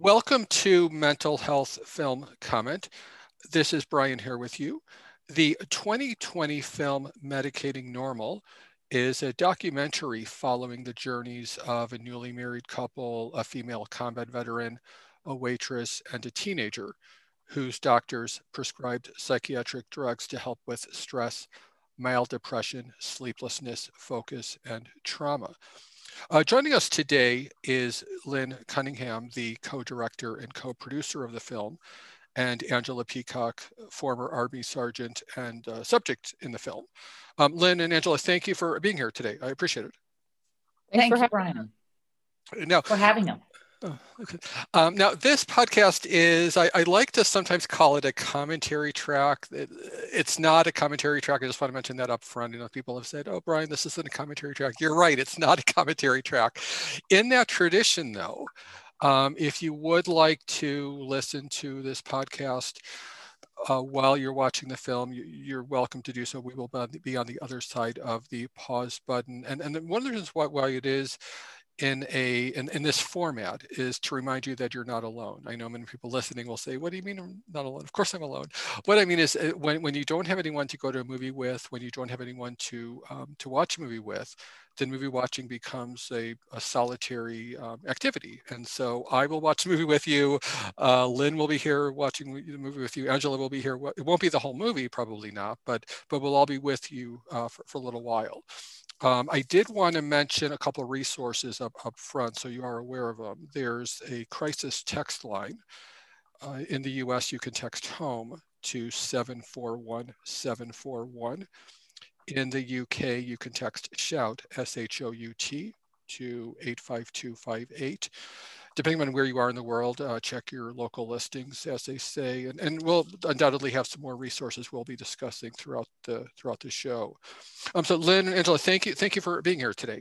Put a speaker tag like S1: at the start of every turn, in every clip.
S1: Welcome to Mental Health Film Comment. This is Brian here with you. The 2020 film Medicating Normal is a documentary following the journeys of a newly married couple, a female combat veteran, a waitress, and a teenager whose doctors prescribed psychiatric drugs to help with stress, mild depression, sleeplessness, focus, and trauma. Uh, joining us today is Lynn Cunningham, the co-director and co-producer of the film, and Angela Peacock, former Army sergeant and uh, subject in the film. Um, Lynn and Angela, thank you for being here today. I appreciate it.
S2: Thanks Thank you, Brian.
S1: Now,
S2: for having us.
S1: Oh, okay. Um, now, this podcast is, I, I, like to sometimes call it a commentary track. It, it's not a commentary track. I just want to mention that up front. You know, people have said, oh, Brian, this isn't a commentary track. You're right. It's not a commentary track. In that tradition, though, um, if you would like to listen to this podcast uh, while you're watching the film, you, are welcome to do so. We will be on the other side of the pause button. And, and one of the reasons why, why it is in a in, in this format is to remind you that you're not alone. I know many people listening will say, "What do you mean I'm not alone?" Of course I'm alone. What I mean is uh, when, when you don't have anyone to go to a movie with, when you don't have anyone to um, to watch a movie with, then movie watching becomes a, a solitary um, activity. And so I will watch the movie with you. Uh, Lynn will be here watching the movie with you. Angela will be here. It won't be the whole movie, probably not, but but we'll all be with you uh, for, for a little while. Um, I did want to mention a couple of resources up, up front so you are aware of them. There's a crisis text line. Uh, in the US, you can text home to 741 741. In the UK, you can text shout, S H O U T, to 85258 depending on where you are in the world, uh, check your local listings, as they say, and, and we'll undoubtedly have some more resources we'll be discussing throughout the throughout the show. Um, so Lynn and Angela, thank you, thank you for being here today.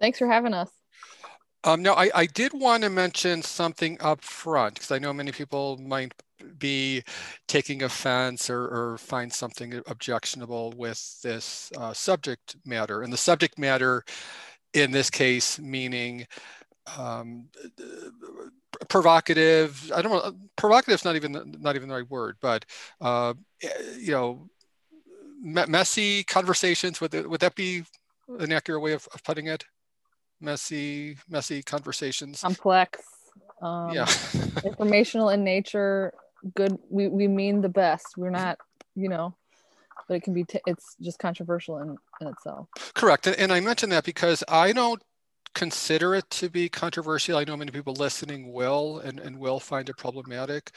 S3: Thanks for having us.
S1: Um, now, I, I did want to mention something up front because I know many people might be taking offense or, or find something objectionable with this uh, subject matter. And the subject matter in this case meaning um, provocative. I don't know. Provocative is not even not even the right word, but uh, you know, messy conversations. Would would that be an accurate way of, of putting it? Messy, messy conversations.
S3: Complex. Um, yeah. informational in nature. Good. We we mean the best. We're not. You know but it can be t- it's just controversial in, in itself
S1: correct and i mention that because i don't consider it to be controversial. I know many people listening will and, and will find it problematic.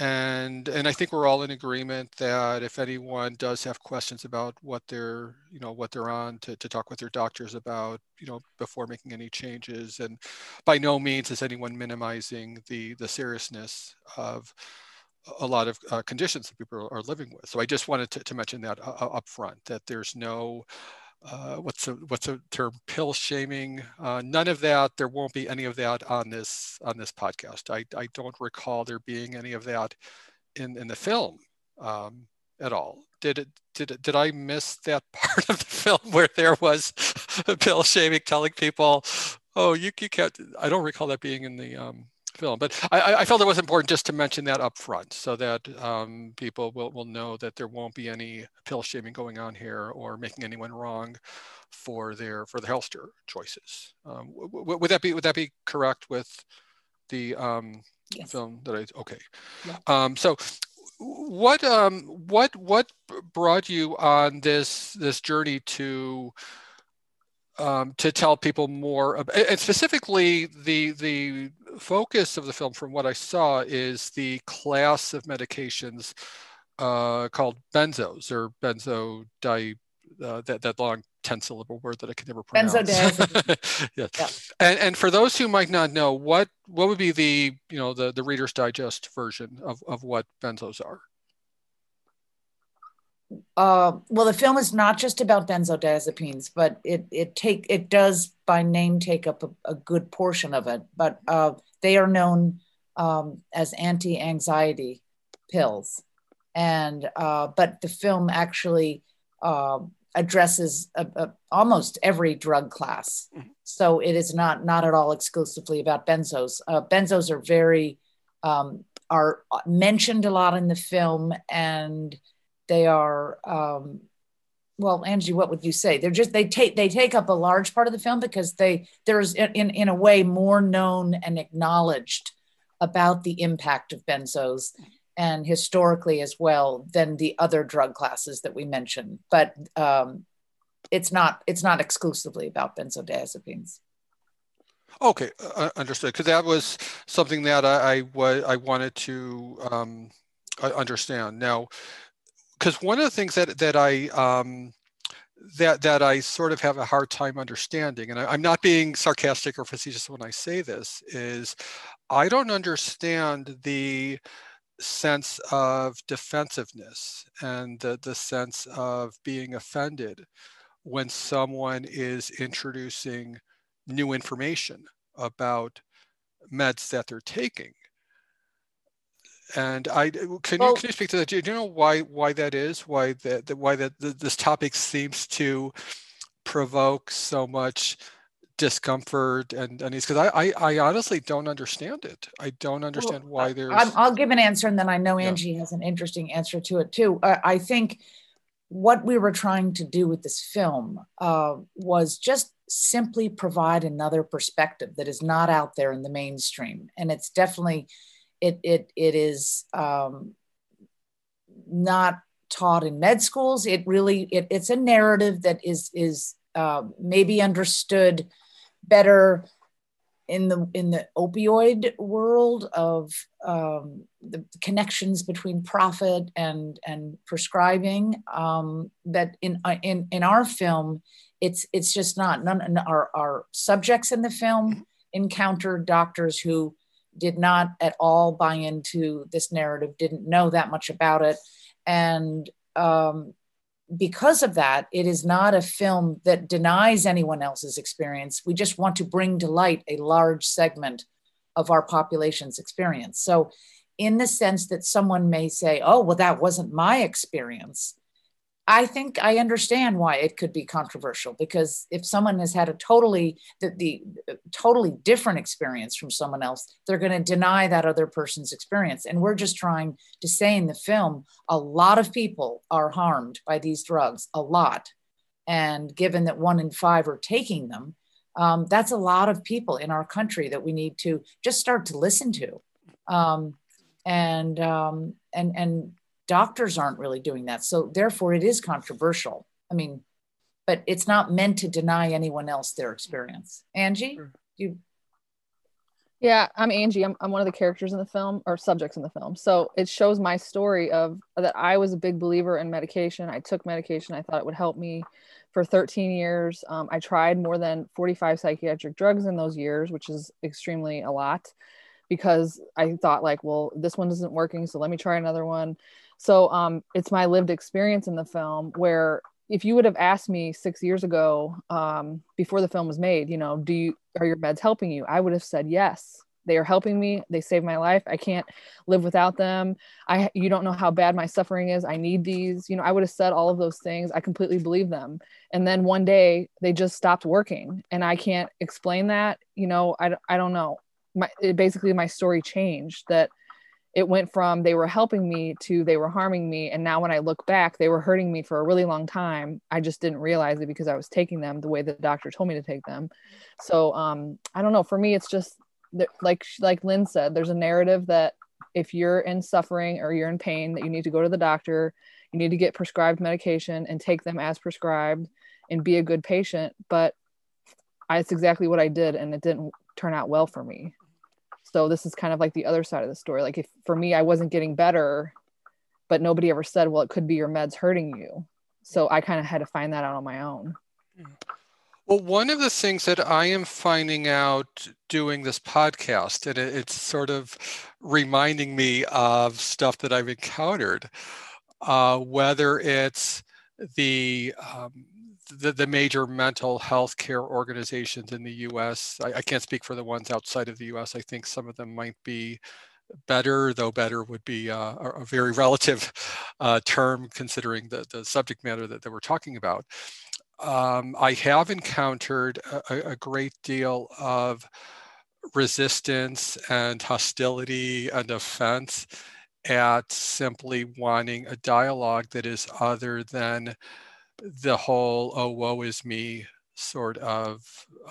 S1: And and I think we're all in agreement that if anyone does have questions about what they're, you know, what they're on to, to talk with their doctors about, you know, before making any changes. And by no means is anyone minimizing the the seriousness of a lot of uh, conditions that people are living with. So I just wanted to, to mention that uh, up front, that there's no uh, what's a what's a term? Pill shaming? Uh, none of that. There won't be any of that on this on this podcast. I, I don't recall there being any of that in in the film um, at all. Did it did it, did i miss that part of the film where there was pill shaming telling people oh you, you can't i don't recall that being in the um, film. But I, I, felt it was important just to mention that up front so that um, people will, will know that there won't be any pill shaming going on here or making anyone wrong for their for the holster choices. Um, would that be would that be correct with the um, yes. film that I okay? Yeah. Um, so what um, what what brought you on this this journey to um, to tell people more about, and specifically the the focus of the film from what I saw is the class of medications uh, called benzos or benzo di uh, that, that long 10 syllable word that I can never pronounce.
S2: Benzodiazepine.
S1: yes. Yeah. And, and for those who might not know, what, what would be the, you know, the, the Reader's Digest version of, of what benzos are?
S2: Uh, well, the film is not just about benzodiazepines, but it it take it does by name take up a, a good portion of it. But uh, they are known um, as anti-anxiety pills, and uh, but the film actually uh, addresses a, a, almost every drug class. Mm-hmm. So it is not not at all exclusively about benzos. Uh, benzos are very um, are mentioned a lot in the film, and they are um, well, Angie. What would you say? They're just they take they take up a large part of the film because they there's in in a way more known and acknowledged about the impact of benzos and historically as well than the other drug classes that we mentioned. But um, it's not it's not exclusively about benzodiazepines.
S1: Okay, uh, understood. Because that was something that I, I, I wanted to um, understand. Now, because one of the things that that I um, that that I sort of have a hard time understanding, and I, I'm not being sarcastic or facetious when I say this, is I don't understand the sense of defensiveness and the, the sense of being offended when someone is introducing new information about meds that they're taking. And I can you, can you speak to that? Do you know why why that is? Why that why that this topic seems to provoke so much discomfort and and because I, I, I honestly don't understand it. I don't understand well, why there's.
S2: i will give an answer, and then I know Angie yeah. has an interesting answer to it too. Uh, I think what we were trying to do with this film uh, was just simply provide another perspective that is not out there in the mainstream, and it's definitely it it it is um, not taught in med schools. It really it, it's a narrative that is is uh, maybe understood better in the in the opioid world of um, the connections between profit and and prescribing um, that in in in our film it's it's just not none our our subjects in the film encounter doctors who did not at all buy into this narrative didn't know that much about it and um, because of that, it is not a film that denies anyone else's experience. We just want to bring to light a large segment of our population's experience. So, in the sense that someone may say, oh, well, that wasn't my experience, I think I understand why it could be controversial because if someone has had a totally the, the totally different experience from someone else, they're going to deny that other person's experience. And we're just trying to say in the film, a lot of people are harmed by these drugs, a lot. And given that one in five are taking them, um, that's a lot of people in our country that we need to just start to listen to. Um, and um, and and doctors aren't really doing that. So therefore, it is controversial. I mean, but it's not meant to deny anyone else their experience. Angie, you.
S3: Yeah, I'm Angie. I'm, I'm one of the characters in the film or subjects in the film. So it shows my story of that I was a big believer in medication. I took medication. I thought it would help me for 13 years. Um, I tried more than 45 psychiatric drugs in those years, which is extremely a lot because I thought like, well, this one isn't working. So let me try another one. So um, it's my lived experience in the film where if you would have asked me six years ago um, before the film was made, you know, do you are your meds helping you? I would have said yes. They are helping me. They save my life. I can't live without them. I you don't know how bad my suffering is. I need these. You know, I would have said all of those things. I completely believe them. And then one day they just stopped working, and I can't explain that. You know, I I don't know. My it, basically my story changed that it went from they were helping me to they were harming me. And now when i look back they were hurting me for a really long time. I just didn't realize it because i was taking them the way the doctor told me to take them. So um, i don't know. For me it's just like like lynn said there's a narrative that if you're in suffering or you're in pain that you need to go to the doctor. You need to get prescribed medication and take them as prescribed and be a good patient. But I, it's exactly what i did and it didn't turn out well for me so this is kind of like the other side of the story. Like if for me i wasn't getting better but nobody ever said well it could be your meds hurting you. So i kind of had to find that out on my own.
S1: Well one of the things that i am finding out doing this podcast and it's sort of reminding me of stuff that i've encountered uh, whether it's the um, the, the major mental health care organizations in the US. I, I, can't speak for the ones outside of the US. I think some of them might be better, though better would be uh, a very relative uh, term considering the, the subject matter that, that we're talking about. Um, I have encountered a, a, great deal of resistance and hostility and offense at simply wanting a dialogue that is other than the whole oh woe is me sort of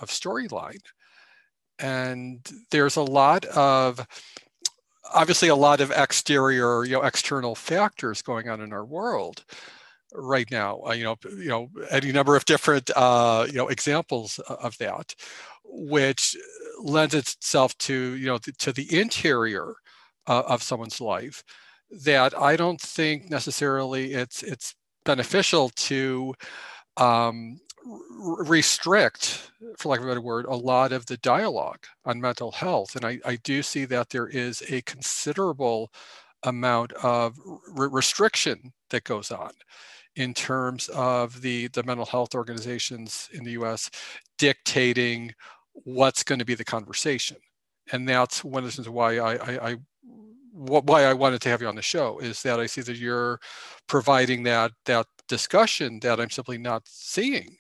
S1: of storyline and there's a lot of obviously a lot of exterior, you know, external factors going on in our world right now. Uh, you know, you know, any number of different uh, you know examples of that, which lends itself to you know to the interior uh, of someone's life. That I don't think necessarily it's it's beneficial to um, restrict, for lack of a better word, a lot of the dialogue on mental health. And I, I do see that there is a considerable amount of re- restriction that goes on in terms of the, the mental health organizations in the US dictating what's going to be the conversation. And that's one of the reasons why I, I, I why I wanted to have you on the show is that I see that you're providing that that discussion that I'm simply not seeing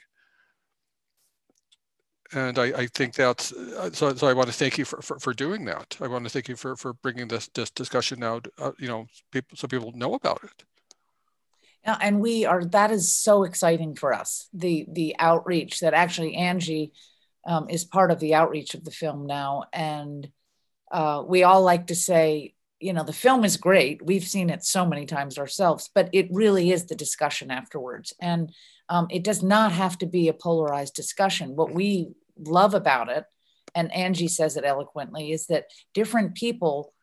S1: and I, I, think that's uh, so. So I want to thank you for, for, for, doing that. I want to thank you for for bringing this this discussion out. Uh, you know, people so people know about it.
S2: Yeah, and we are. That is so exciting for us. The the outreach that actually Angie um, is part of the outreach of the film now, and uh, we all like to say, you know, the film is great. We've seen it so many times ourselves, but it really is the discussion afterwards, and um, it does not have to be a polarized discussion. What we love about it, and Angie says it eloquently, is that different people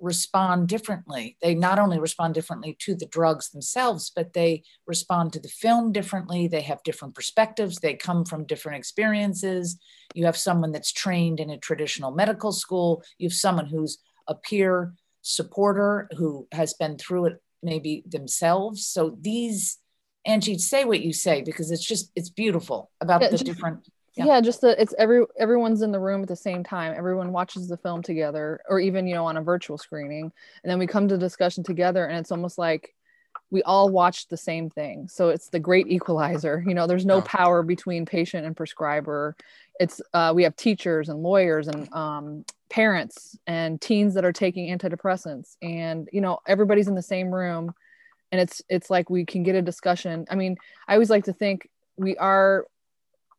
S2: respond differently. They not only respond differently to the drugs themselves, but they respond to the film differently. They have different perspectives. They come from different experiences. You have someone that's trained in a traditional medical school. You have someone who's a peer supporter who has been through it maybe themselves. So these, Angie, say what you say because it's just, it's beautiful about the different
S3: yeah. yeah just that it's every everyone's in the room at the same time everyone watches the film together or even you know on a virtual screening and then we come to discussion together and it's almost like we all watched the same thing. So it's the great equalizer you know there's no power between patient and prescriber. It's uh, we have teachers and lawyers and um, parents and teens that are taking antidepressants and you know everybody's in the same room. And it's it's like we can get a discussion. I mean i always like to think we are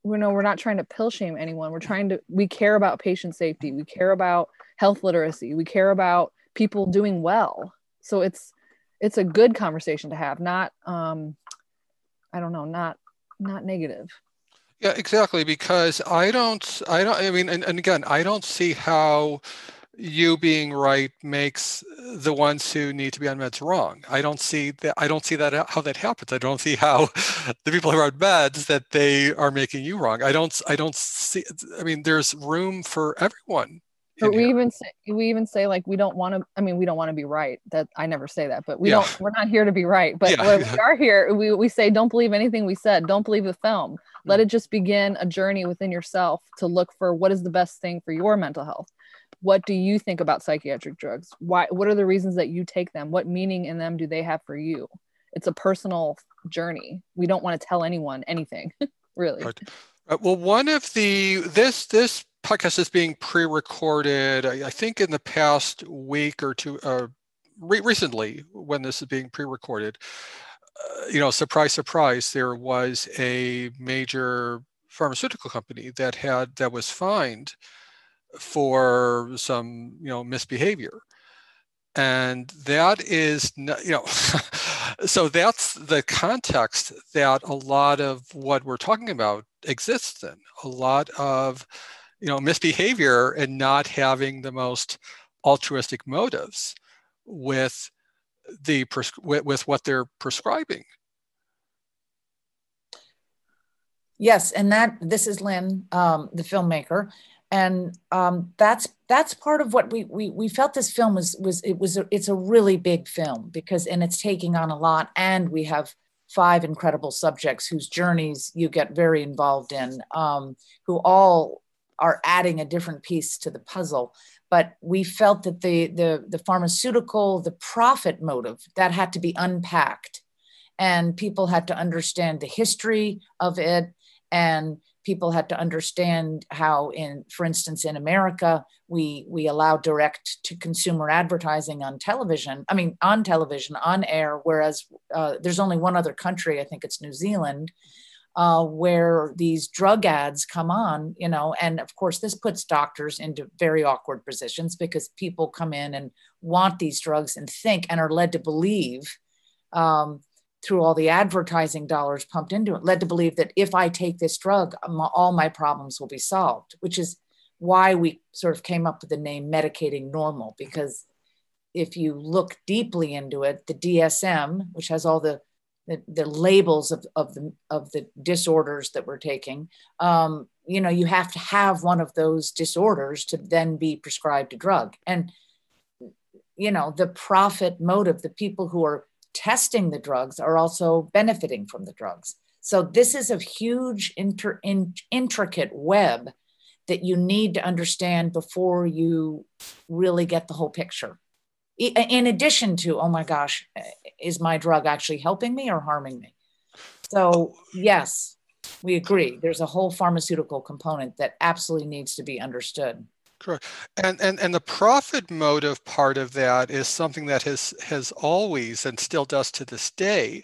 S3: you know we're not trying to pill shame anyone. We're trying to we care about patient safety. We care about health literacy. We care about people doing well. So it's it's a good conversation to have not um i don't know not not negative
S1: yeah exactly because i don't i don't i mean and, and again i don't see how you being right makes the ones who need to be on meds wrong. I don't see that. I don't see that how that happens. I don't see how the people who are on meds that they are making you wrong. I don't. I don't see. I mean, there's room for everyone.
S3: But we even say we even say like we don't want to. I mean, we don't want to be right. That I never say that, but we yeah. don't. We're not here to be right. But yeah. we are here, we we say don't believe anything we said. Don't believe the film. Let mm. it just begin a journey within yourself to look for what is the best thing for your mental health what do you think about psychiatric drugs why what are the reasons that you take them what meaning in them do they have for you it's a personal journey we don't want to tell anyone anything really right.
S1: uh, well one of the this this podcast is being pre-recorded i, I think in the past week or two uh, re- recently when this is being pre-recorded. Uh, you know surprise surprise there was a major pharmaceutical company that had that was fined for some you know misbehavior. And that is you know so that's the context that a lot of what we're talking about exists in. A lot of you know misbehavior and not having the most altruistic motives with the with, with what they're prescribing.
S2: Yes and that this is lynn um, the filmmaker and um, that's that's part of what we, we we felt this film was was it was a, it's a really big film because and it's taking on a lot and we have five incredible subjects whose journeys you get very involved in um, who all are adding a different piece to the puzzle. But we felt that the the the pharmaceutical, the profit motive, that had to be unpacked, and people had to understand the history of it and people had to understand how in for instance in america we we allow direct to consumer advertising on television i mean on television on air whereas uh, there's only one other country i think it's new zealand uh, where these drug ads come on you know and of course this puts doctors into very awkward positions because people come in and want these drugs and think and are led to believe um, through all the advertising dollars pumped into it, led to believe that if I take this drug, all my problems will be solved, which is why we sort of came up with the name medicating normal. Because if you look deeply into it, the DSM, which has all the the, the labels of, of the of the disorders that we're taking, um, you know, you have to have one of those disorders to then be prescribed a drug. And you know, the profit motive, the people who are testing the drugs are also benefiting from the drugs. So this is a huge inter, in, intricate web that you need to understand before you really get the whole picture. In addition to, oh my gosh, uh, is my drug actually helping me or harming me? So, yes, we agree. There's a whole pharmaceutical component that absolutely needs to be understood.
S1: Correct. And, and and the profit motive part of that is something that has has always and still does to this day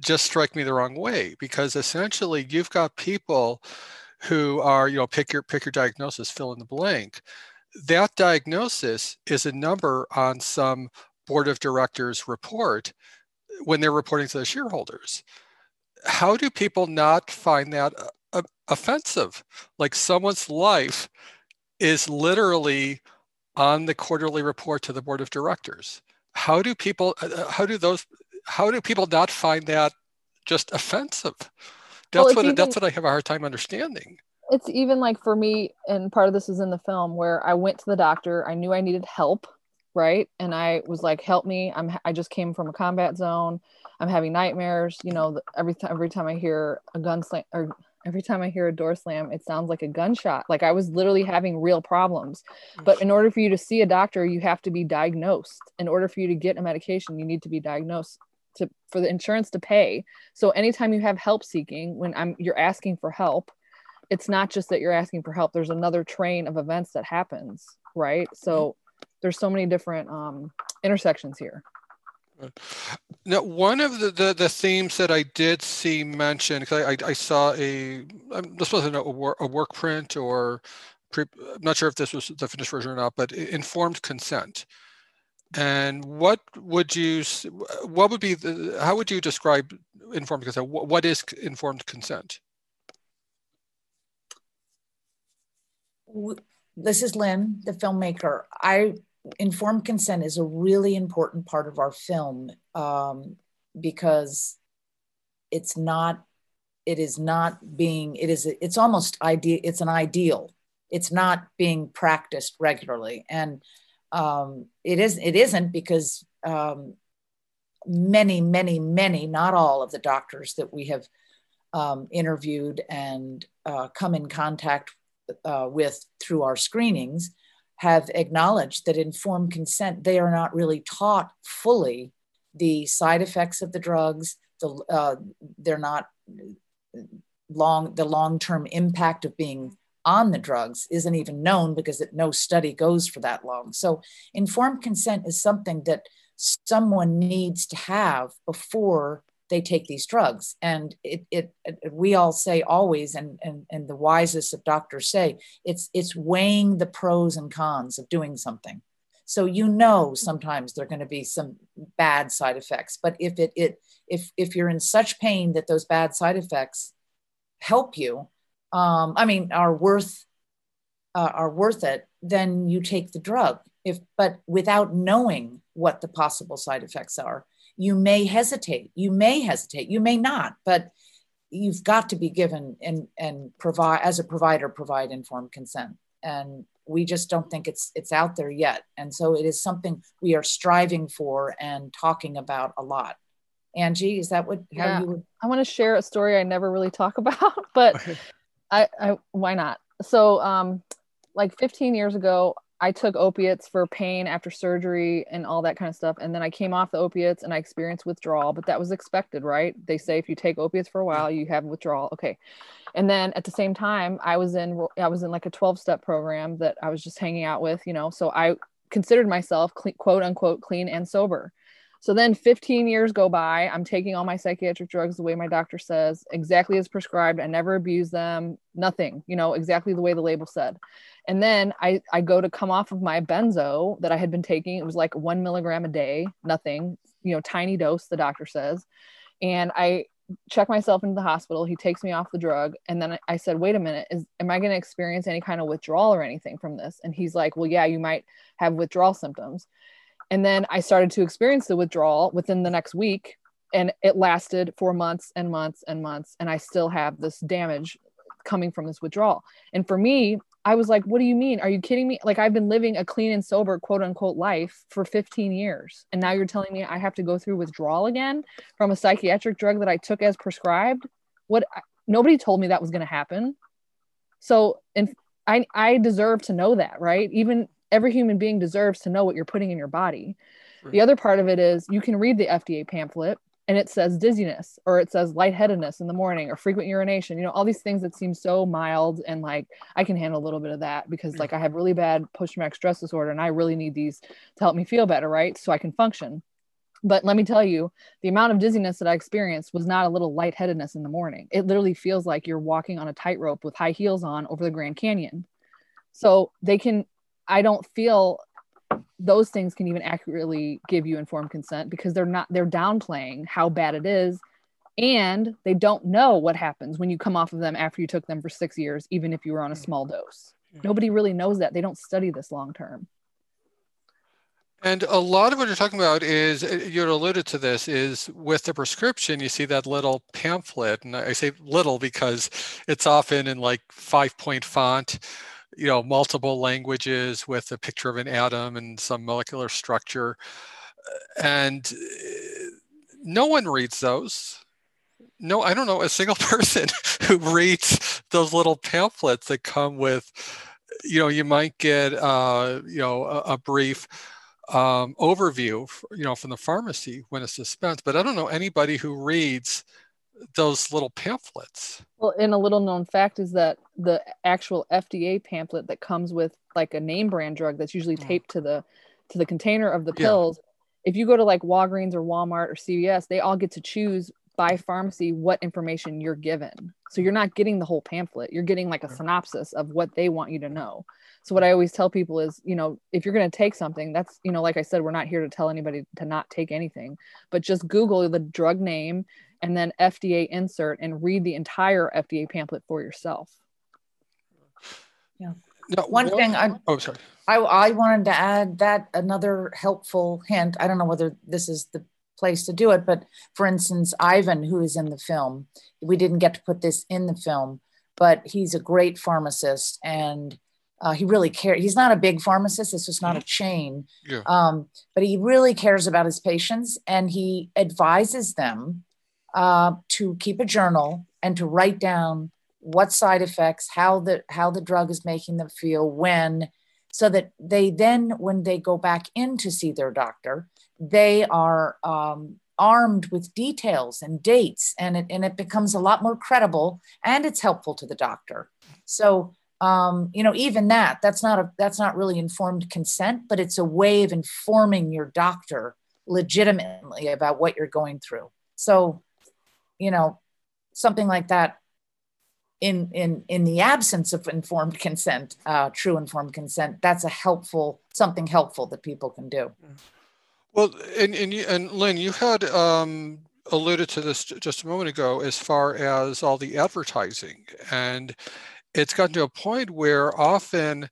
S1: just strike me the wrong way because essentially you've got people who are, you know, pick your pick your diagnosis, fill in the blank. That diagnosis is a number on some board of directors report when they're reporting to the shareholders. How do people not find that uh, offensive? Like someone's life is literally on the quarterly report to the board of directors. How do people, uh, uh, how do those, how do people not find that just offensive? That's well, what that's what I have a hard time understanding.
S3: It's even like for me, and part of this is in the film where I went to the doctor. I knew I needed help, right? And I was like, "Help me! I'm I just came from a combat zone. I'm having nightmares. You know, every time every time I hear a gun slam or every time I hear a door slam, it sounds like a gunshot. Like I was literally having real problems. But in order for you to see a doctor, you have to be diagnosed. In order for you to get a medication, you need to be diagnosed to for the insurance to pay. So anytime you have help seeking, when I'm you're asking for help, it's not just that you're asking for help. There's another train of events that happens, right? So there's so many different um, intersections here.
S1: Now, one of the, the, the, themes that I did see mentioned, because I, I, I, saw a, this wasn't a, a work print or, pre, I'm not sure if this was the finished version or not, but informed consent. And what would you, what would be, the, how would you describe informed consent? What is informed consent?
S2: This is Lynn, the filmmaker. I informed consent is a really important part of our film um, because it's not it is not being it is it's almost idea it's an ideal it's not being practiced regularly and um, it is it isn't because um, many many many not all of the doctors that we have um, interviewed and uh, come in contact uh, with through our screenings have acknowledged that informed consent, they are not really taught fully the side effects of the drugs. The, uh, they're not long, the long-term impact of being on the drugs isn't even known because it, no study goes for that long. So informed consent is something that someone needs to have before they take these drugs. And it, it, it, we all say always, and, and, and the wisest of doctors say, it's, it's weighing the pros and cons of doing something. So you know sometimes there are going to be some bad side effects, but if it, it if if you're in such pain that those bad side effects help you, um, I mean, are worth uh, are worth it, then you take the drug. If but without knowing what the possible side effects are, you may hesitate. You may hesitate. You may not but you've got to be given and and provide as a provider provide informed consent. And we just don't think it's it's out there yet. And so it is something we are striving for and talking about a lot. Angie is that what
S3: yeah. you would i want to share a story i never really talk about but I, I why not? So um, like 15 years ago, I took opiates for pain after surgery and all that kind of stuff. And then I came off the opiates and I experienced withdrawal, but that was expected, right? They say if you take opiates for a while, you have withdrawal. Okay. And then at the same time, I was in I was in like a 12 step program that I was just hanging out with, you know. So I considered myself clean, quote unquote clean and sober. So then 15 years go by. I'm taking all my psychiatric drugs the way my doctor says, exactly as prescribed. I never abuse them, nothing, you know, exactly the way the label said. And then I, I go to come off of my benzo that I had been taking. It was like one milligram a day, nothing, you know, tiny dose, the doctor says. And I check myself into the hospital. He takes me off the drug. And then I said, wait a minute, is am I going to experience any kind of withdrawal or anything from this? And he's like, well, yeah, you might have withdrawal symptoms. And then I started to experience the withdrawal within the next week. And it lasted for months and months and months. And I still have this damage coming from this withdrawal. And for me, I was like, what do you mean? Are you kidding me? Like, I've been living a clean and sober, quote unquote, life for 15 years. And now you're telling me I have to go through withdrawal again from a psychiatric drug that I took as prescribed? What? Nobody told me that was going to happen. So, and I, I deserve to know that, right? Even every human being deserves to know what you're putting in your body. Right. The other part of it is you can read the FDA pamphlet and it says dizziness or it says lightheadedness in the morning or frequent urination, you know, all these things that seem so mild and like I can handle a little bit of that because like I have really bad post traumatic stress disorder and I really need these to help me feel better, right? So I can function. But let me tell you, the amount of dizziness that I experienced was not a little lightheadedness in the morning. It literally feels like you're walking on a tightrope with high heels on over the Grand Canyon. So they can I don't feel those things can even accurately give you informed consent because they're not they're downplaying how bad it is and they don't know what happens when you come off of them after you took them for 6 years even if you were on a mm. small dose. Mm. Nobody really knows that. They don't study this long term.
S1: And a lot of what you're talking about is, uh, you alluded to this, is with the prescription, you see that little pamphlet. And I say little because it's often in like five point font you know, multiple languages with a picture of an atom and some molecular structure. And uh, no one reads those. No, I don't know a single person who reads those little pamphlets that come with, you know, you might get, uh, you know, a, a brief um, overview, you know, from the pharmacy when it's dispensed. But I don't know anybody who reads those little pamphlets.
S3: Well, and a little known fact is that the actual FDA pamphlet that comes with like a name brand drug that's usually mm. taped to the to the container of the pills. Yeah. If you go to like Walgreens or Walmart or CVS, they all get to choose by pharmacy what information you're given. So you're not getting the whole pamphlet. You're getting like a synopsis of what they want you to know. So what I always tell people is, you know, if you're going to take something, that's, you know, like I said, we're not here to tell anybody to not take anything, but just Google the drug name and then FDA insert and read the entire FDA pamphlet for yourself.
S2: Yeah. No, One what? thing I oh sorry. I, I wanted to add that another helpful hint. I don't know whether this is the place to do it, but for instance, Ivan, who is in the film, we didn't get to put this in the film, but he's a great pharmacist and uh, he really cares. He's not a big pharmacist. It's just not a mm-hmm. chain. Yeah. Um, but he really cares about his patients and he advises them uh, to keep a journal and to write down what side effects, how the how the drug is making them feel, when, so that they then, when they go back in to see their doctor, they are um, armed with details and dates, and it and it becomes a lot more credible, and it's helpful to the doctor. So um, you know even that that's not a that's not really informed consent but it's a way of informing your doctor legitimately about what you're going through so you know, something like that in in in the absence of informed consent, uh, true informed consent, that's a helpful something helpful that people can do.
S1: Well, and and, you, and Lynn, you had um, alluded to this just a moment ago, as far as all the advertising, and it's gotten to a point where often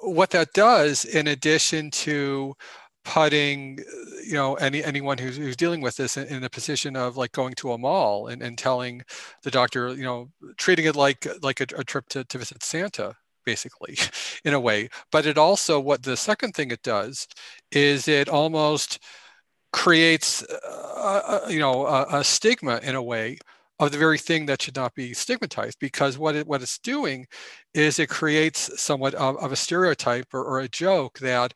S1: what that does, in addition to putting you know any anyone who's, who's dealing with this in, in, a position of like going to a mall and, and telling the doctor you know treating it like like a, a trip to, to visit santa basically in a way. But it also what the second thing it does is it almost creates uh, uh, you know a, a, stigma in a way of the very thing that should not be stigmatized because what it, what it's doing is it creates somewhat of, of a stereotype or, or, a joke that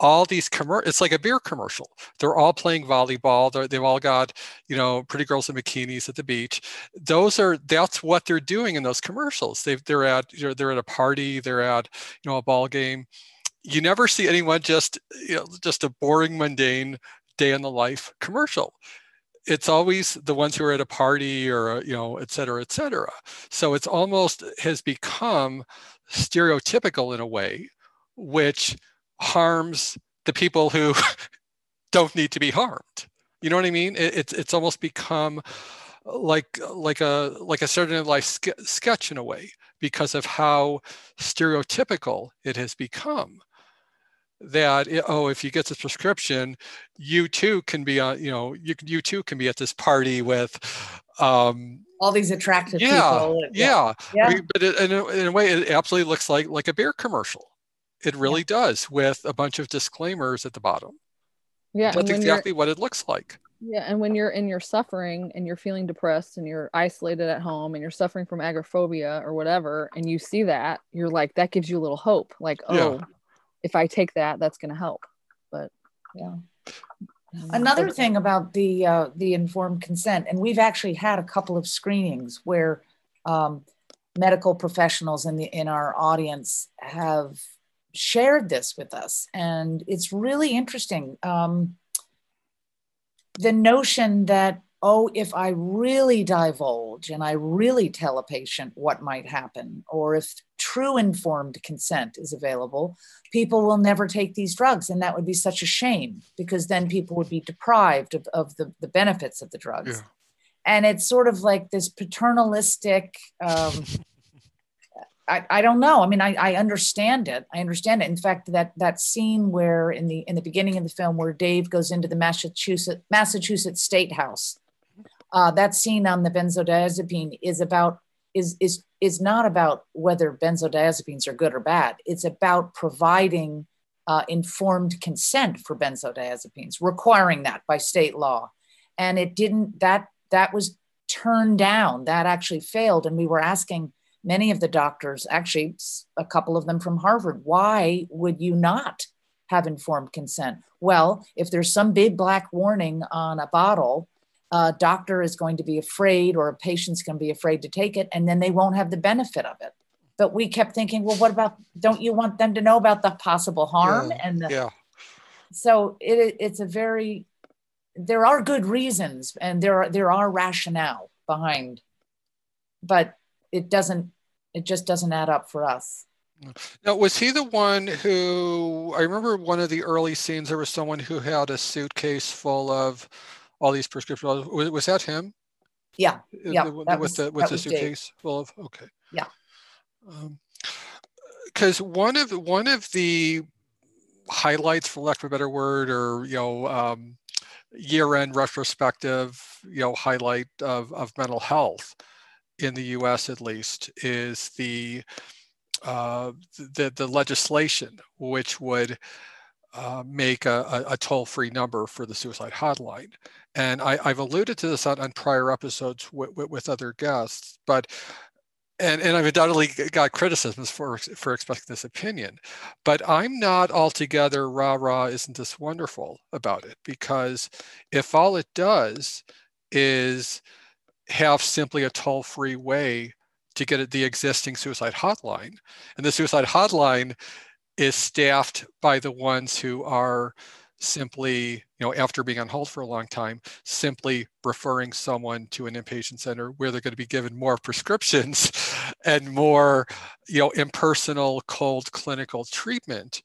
S1: all these commer it's like a beer commercial. They're all playing volleyball. They they've all got you know pretty girls in bikinis at the beach. Those are that's what they're doing in those commercials. They they're at know, they're at a party they're at you know a ball game. You never see anyone just you know just a boring mundane day in the life commercial. It's always the ones who are at a party or you know et cetera et cetera. So it's almost has become stereotypical in a way which harms the people who don't need to be harmed. You know what i mean? It, it's it's almost become like like a like a certain life ske- sketch in a way because of how stereotypical it has become that oh if you get this prescription you too can be on you know you you too can be at this party with um
S2: all these attractive
S1: yeah,
S2: people.
S1: Yeah. yeah, I mean, but it, in, a, in a way it absolutely looks like like a beer commercial it really yeah. does with a bunch of disclaimers at the bottom
S3: yeah
S1: that's exactly what it looks like
S3: yeah and when you're in your suffering and you're feeling depressed and you're isolated at home and you're suffering from agoraphobia or whatever and you see that you're like that gives you a little hope like oh yeah if I take that, that's going to help. But yeah.
S2: Another thing about the uh, the informed consent, and we've actually had a couple of screenings where um, medical professionals in the in our audience have shared this with us, and it's really interesting. Um, the notion that oh, if I really divulge and I really tell a patient what might happen, or if true informed consent is available, people will never take these drugs. And that would be such a shame because then people would be deprived of, of the, the benefits of the drugs. Yeah. And it's sort of like this paternalistic, um, I, I don't know. I mean, I, I understand it. I understand it. In fact, that that scene where in the in the beginning of the film where Dave goes into the Massachusetts Massachusetts State House uh, that scene on the benzodiazepine is about is is is not about whether benzodiazepines are good or bad. It's about providing uh, informed consent for benzodiazepines, requiring that by state law, and it didn't. That that was turned down. That actually failed, and we were asking many of the doctors, actually a couple of them from Harvard, why would you not have informed consent? Well, if there's some big black warning on a bottle a doctor is going to be afraid or a patient's going to be afraid to take it and then they won't have the benefit of it. But we kept thinking well what about don't you want them to know about the possible harm
S1: yeah,
S2: and the,
S1: yeah.
S2: So it, it's a very there are good reasons and there are there are rationale behind but it doesn't it just doesn't add up for us
S1: now was he the one who i remember one of the early scenes there was someone who had a suitcase full of all these prescriptions. Was, was that him?
S2: Yeah. Uh, yeah.
S1: The, with was, the with the suitcase Dave. full of okay.
S2: Yeah.
S1: Because um, one of one of the highlights, for lack of a better word, or you know, um, year-end retrospective, you know, highlight of of mental health in the U.S. at least is the uh, the the legislation which would uh, make a, a, toll-free number for the suicide hotline. And I, have alluded to this on, on prior episodes with, with, with, other guests, but and, and I've undoubtedly got criticisms for for expressing this opinion, but I'm not altogether rah rah. Isn't this wonderful about it? Because if all it does is have simply a toll-free way to get at the existing suicide hotline, and the suicide hotline is staffed by the ones who are simply, you know, after being on hold for a long time, simply referring someone to an inpatient center where they're going to be given more prescriptions and more, you know, impersonal, cold clinical treatment.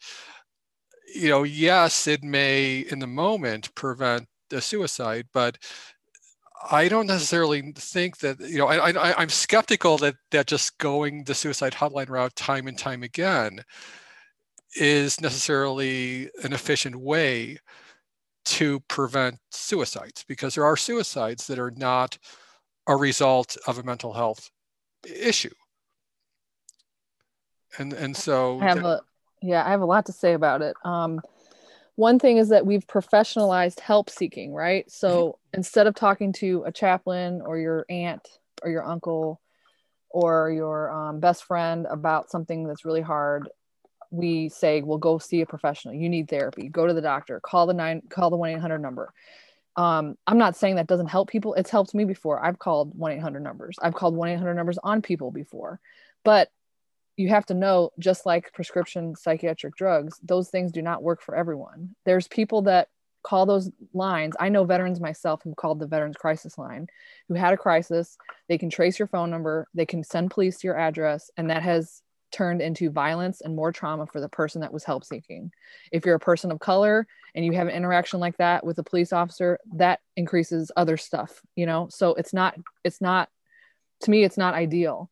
S1: You know, yes, it may in the moment prevent the suicide, but I don't necessarily think that you know I, I, am skeptical that that just going the suicide hotline route time and time again is necessarily an efficient way to prevent suicides because there are suicides that are not a result of a mental health issue. And and so
S3: I have a yeah, I have a lot to say about it. Um, one thing is that we've professionalized help seeking, right? So mm-hmm. instead of talking to a chaplain or your aunt or your uncle or your um, best friend about something that's really hard, we say, well, go see a professional. You need therapy. Go to the doctor. Call the nine. Call the one eight hundred number. Um, I'm not saying that doesn't help people. It's helped me before. I've called one eight hundred numbers. I've called one eight hundred numbers on people before, but you have to know just like prescription psychiatric drugs those things do not work for everyone. There's people that call those lines. I know veterans myself who called the veterans crisis line who had a crisis. They can trace your phone number. They can send police to your address and that has turned into violence and more trauma for the person that was help seeking. If you're a person of color and you have an interaction like that with a police officer that increases other stuff you know? So it's not it's not to me it's not ideal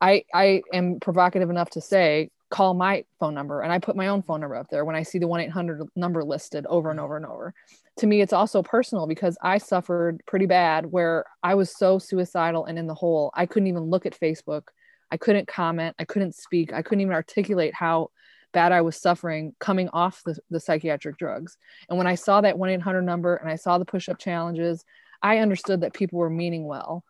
S3: I I am provocative enough to say call my phone number and I put my own phone number up there when I see the 1-800 number listed over and mm. over and over. To me it's also personal because I suffered pretty bad where I was so suicidal and in the hole. I couldn't even look at Facebook. I couldn't comment, I couldn't speak, I couldn't even articulate how bad I was suffering coming off the, the psychiatric drugs. And when I saw that 1-800 number and I saw the push-up challenges, I understood that people were meaning well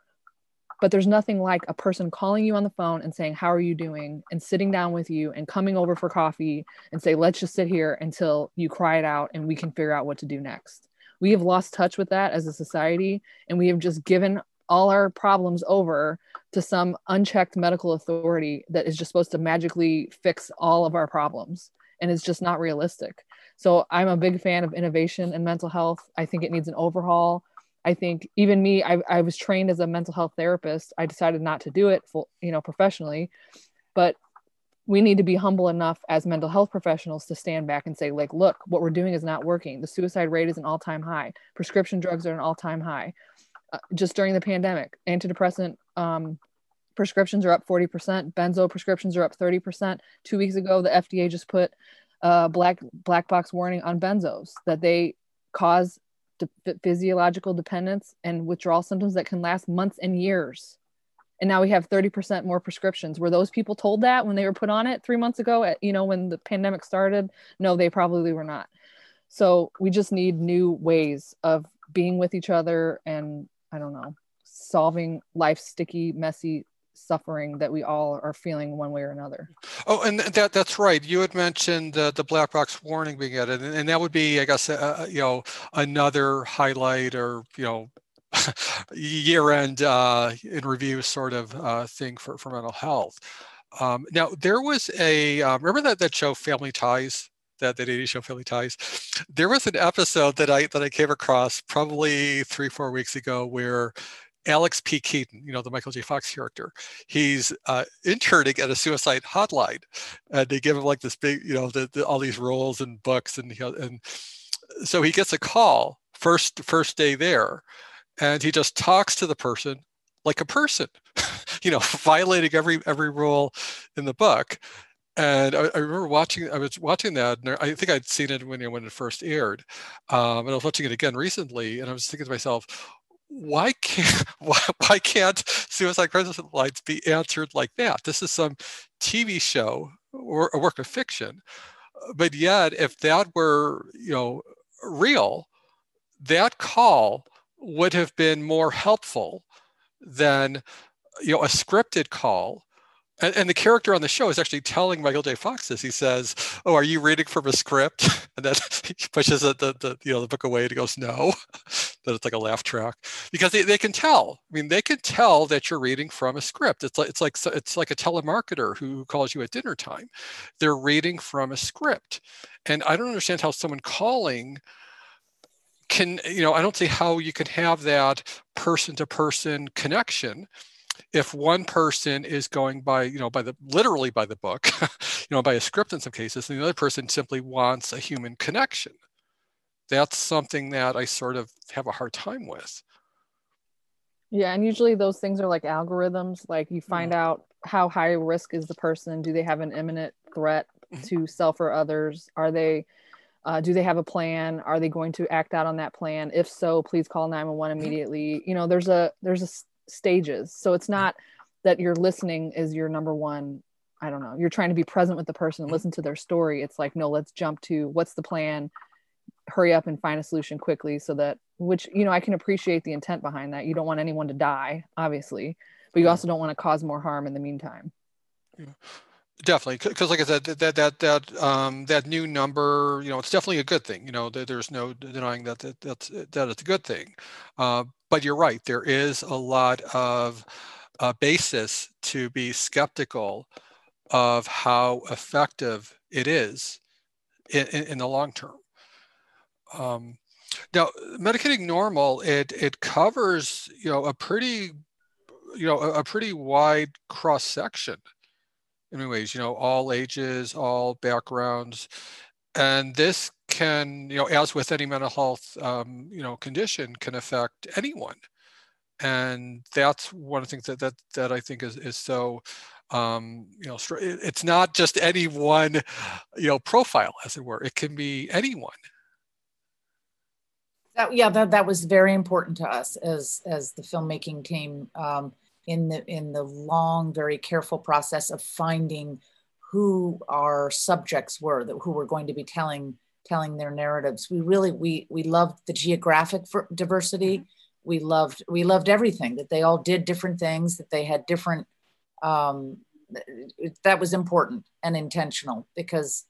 S3: but there's nothing like a person calling you on the phone and saying how are you doing? and sitting down with you and coming over for coffee and say let's just sit here until you cry it out and we can figure out what to do next. We have lost touch with that as a society and we have just given all our problems over to some unchecked medical authority that is just supposed to magically fix all of our problems and it's just not realistic. So i'm a big fan of innovation in mental health. I think it needs an overhaul I think even me, I, I was trained as a mental health therapist. I decided not to do it full, you know, professionally, but we need to be humble enough as mental health professionals to stand back and say, like, look, what we're doing is not working. The suicide rate is an all time high. Prescription drugs are an all time high. Uh, just during the pandemic, antidepressant um, prescriptions are up 40%. Benzo prescriptions are up 30%. Two weeks ago, the FDA just put a black black box warning on benzos that they cause de- physiological dependence and withdrawal symptoms that can last months and years. And now we have 30% more prescriptions. Were those people told that when they were put on it three months ago, at, you know, when the pandemic started? No, they probably were not. So we just need new ways of being with each other and, I don't know, solving life's sticky, messy suffering that we all are feeling one way or another.
S1: Oh, and that that's right. You had mentioned uh, the black box warning being added, and, and that would be, I guess, uh, uh you know, another highlight or you know, year-end uh, in review sort of uh, thing for for mental health. Um, now there was a um, remember that that show Family Ties that that 80 show Family Ties. There was an episode that I that I came across probably three four weeks ago where Alex P. Keaton, you know, the Michael J. Fox character, he's uh, interning at a suicide hotline, and they give him like this big, you know, the, the, all these roles and books, and you and so he gets a call first first day there, and he just talks to the person like a person, you know, violating every every rule in the book. And I, I, remember watching, I was watching that, and I think I'd seen it when, when it first aired. Um, and I was watching it again recently, and I was thinking to myself, why can't why, why can't suicide crisis lights be answered like that? This is some TV show or a work of fiction, but yet if that were you know real, that call would have been more helpful than you know a scripted call and, and, the character on the show is actually telling Michael J. Fox this. He says, "Oh, are you reading from a script?" And then he pushes the, the, the you know the book away and he goes, "No." That it's like a laugh track because they, they can tell. I mean, they can tell that you're reading from a script. It's like it's like it's like a telemarketer who calls you at dinner time. They're reading from a script, and I don't understand how someone calling can you know I don't see how you can have that person to person connection if one person is going by you know by the literally by the book you know by a script in some cases and the other person simply wants a human connection that's something that i sort of have a hard time with
S3: yeah and usually those things are like algorithms like you find mm-hmm. out how high risk is the person do they have an imminent threat mm-hmm. to self or others are they uh, do they have a plan are they going to act out on that plan if so please call 911 mm-hmm. immediately you know there's a there's a stages. So it's not that you're listening is your number one. I don't know. You're trying to be present with the person and listen to their story. It's like, no, let's jump to what's the plan? Hurry up and find a solution quickly so that which you know i can appreciate the intent behind that you don't want anyone to die obviously but you also don't want to cause more harm in the meantime
S1: yeah. Definitely, because like I said, that that that um, that new number, you know, it's definitely a good thing. You know, there's no denying that that that's that it's a good thing. Uh, but you're right, there is a lot of uh, basis to be skeptical of how effective it is in, in, in the long term. Um, now, medicating normal, it it covers you know a pretty you know a, a pretty wide cross section in many ways, you know, all ages, all backgrounds. And this can, you know, as with any mental health, um, you know, condition can affect anyone. And that's one of the things that, that, that I think is, is so, um, you know, it's not just any one, you know, profile as it were, it can be anyone.
S2: That, yeah, that, that was very important to us as, as the filmmaking team. Um, in the in the long, very careful process of finding who our subjects were, that who were going to be telling telling their narratives. We really we we loved the geographic diversity. Mm-hmm. We loved we loved everything that they all did different things, that they had different. Um, that was important and intentional because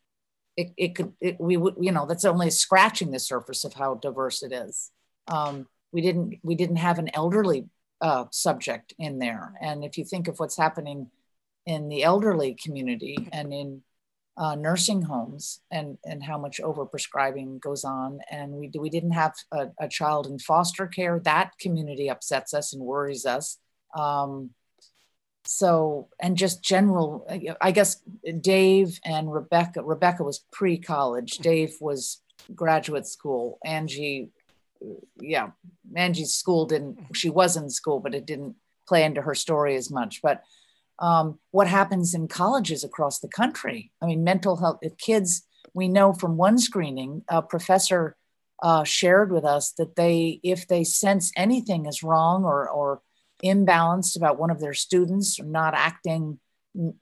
S2: it, it could it, we would you know that's only scratching the surface of how diverse it is. Um, we didn't we didn't have an elderly uh, subject in there. And if you think of what's happening in the elderly community and in uh, nursing homes and, and how much overprescribing goes on. And we, we didn't have a, a, child in foster care. That community upsets us and worries us. Um, so, and just general, I guess Dave and Rebecca, Rebecca was pre college, Dave was graduate school, Angie yeah, Angie's school didn't, she was in school, but it didn't play into her story as much. But um, what happens in colleges across the country? I mean, mental health, kids, we know from one screening, a professor uh, shared with us that they, if they sense anything is wrong or, or imbalanced about one of their students or not acting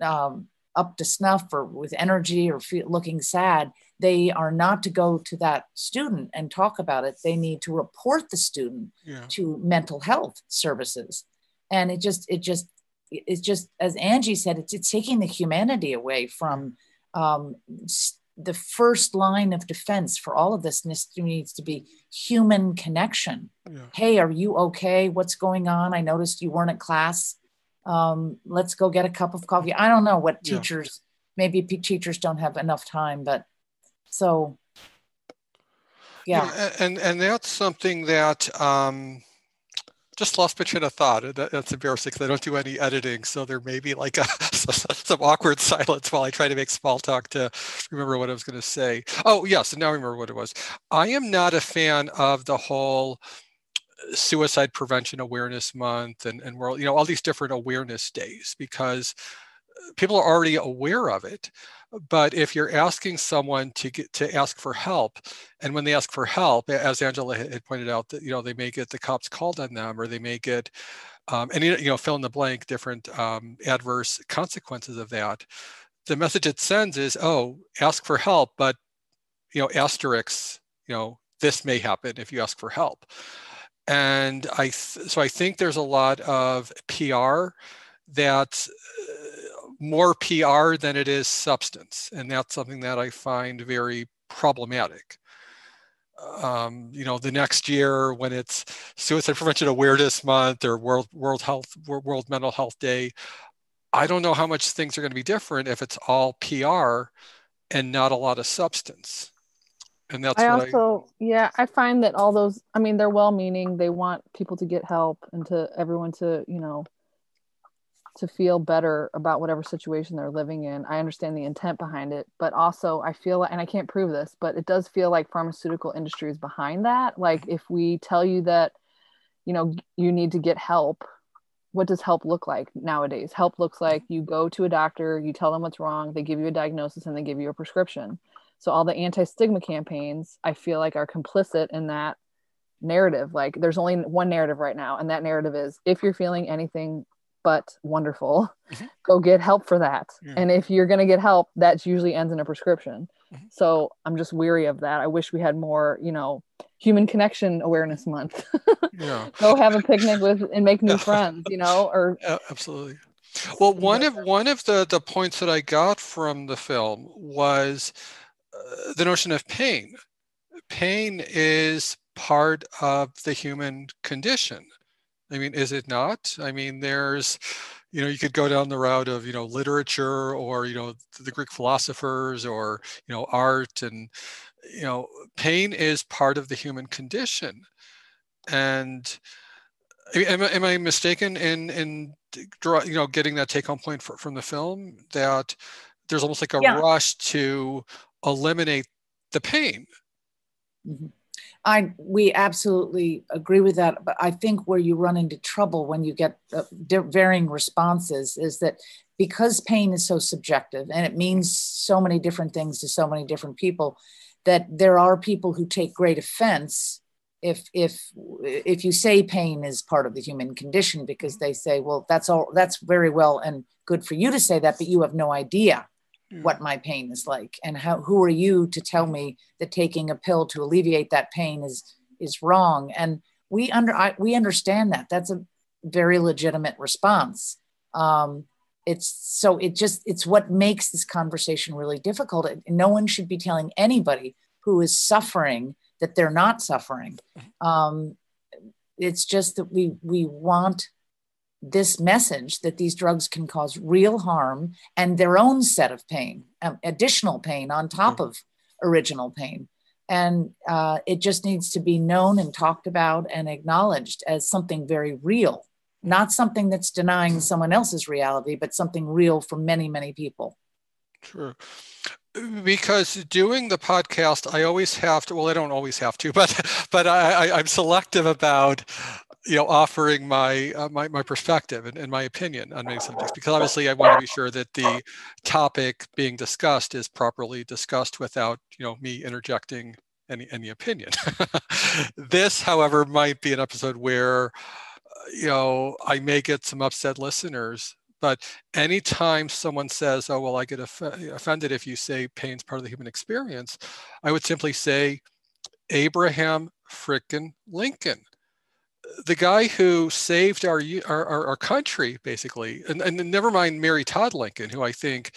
S2: um, up to snuff or with energy or feel, looking sad, they are not to go to that student and talk about it. They need to report the student yeah. to mental health services. And it just, it just, it's just, as Angie said, it's, it's taking the humanity away from um, the first line of defense for all of this needs to be human connection. Yeah. Hey, are you okay? What's going on? I noticed you weren't at class. Um, let's go get a cup of coffee. I don't know what teachers, yeah. maybe teachers don't have enough time, but so, yeah.
S1: yeah and and that's something that um, just lost my train of thought. That, that's embarrassing because I don't do any editing, so there may be like a, some awkward silence while I try to make small talk to remember what I was going to say. Oh yes, and now I remember what it was. I am not a fan of the whole uh, suicide prevention awareness month and, and world you know all these different awareness days because people are already aware of it but if you're asking someone to get to ask for help and when they ask for help as angela had pointed out that you know they may get the cops called on them or they may get um, and you know fill in the blank different um, adverse consequences of that the message it sends is oh ask for help but you know asterisks you know this may happen if you ask for help. And i th- so i think there's a lot of pr that more PR than it is substance. And that's something that I find very problematic. Um, you know, the next year when it's Suicide Prevention Awareness Month or World World Health World Mental Health Day, I don't know how much things are going to be different if it's all PR and not a lot of substance. And that's
S3: I also, I, yeah, I find that all those, I mean, they're well meaning. They want people to get help and to everyone to, you know, to feel better about whatever situation they're living in. I understand the intent behind it, but also I feel and I can't prove this, but it does feel like pharmaceutical industry is behind that. Like if we tell you that, you know, you need to get help, what does help look like nowadays? Help looks like you go to a doctor, you tell them what's wrong, they give you a diagnosis and they give you a prescription. So all the anti-stigma campaigns, I feel like are complicit in that narrative. Like there's only one narrative right now, and that narrative is if you're feeling anything but wonderful. Mm-hmm. Go get help for that. Yeah. And if you're going to get help, that usually ends in a prescription. Mm-hmm. So I'm just weary of that. I wish we had more, you know, human connection awareness month. yeah. Go have a picnic with and make new friends, you know, or
S1: yeah, absolutely. Well, one of one of the the points that I got from the film was uh, the notion of pain. Pain is part of the human condition. I mean, is it not? I mean, there's, you know, you could go down the route of, you know, literature or, you know, the Greek philosophers or, you know, art and, you know, pain is part of the human condition. And am, am I mistaken in, in, you know, getting that take home point for, from the film that there's almost like a yeah. rush to eliminate the pain?
S2: Mm-hmm. I we absolutely agree with that, but I think where you run into trouble when you get varying responses is that because pain is so subjective and it means so many different things to so many different people, that there are people who take great offense if if if you say pain is part of the human condition because they say, well, that's all that's very well and good for you to say that, but you have no idea what my pain is like and how who are you to tell me that taking a pill to alleviate that pain is is wrong? And we under I, we understand that. That's a very legitimate response. Um, it's so it just it's what makes this conversation really difficult. No one should be telling anybody who is suffering that they're not suffering. Um, it's just that we we want this message that these drugs can cause real harm and their own set of pain, um, additional pain on top of original pain. And uh, it just needs to be known and talked about and acknowledged as something very real, not something that's denying someone else's reality, but something real for many, many people.
S1: Sure because doing the podcast i always have to well i don't always have to but but i, I am selective about you know offering my uh, my, my perspective and, and, my opinion on many subjects because obviously i want to be sure that the topic being discussed is properly discussed without you know me interjecting any any opinion. This however might be an episode where uh, you know i may get some upset listeners but anytime someone says oh well i get off- offended if you say pain's part of the human experience i would simply say abraham frickin lincoln the guy who saved our our, our country basically and, and never mind mary todd lincoln who i think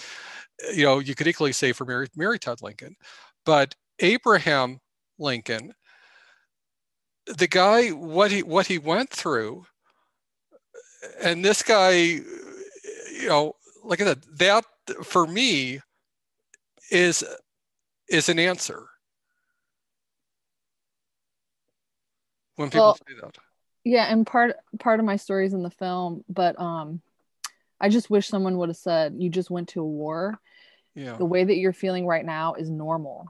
S1: eh, you know you could equally say for mary, mary todd lincoln. But abraham lincoln the guy what he what he went through and this guy you know like i said that for me is is an answer. When people well, say that
S3: yeah and part part of my story is in the film but um i just wish someone would have said you just went to a war. Yeah. The way that you're feeling right now is normal.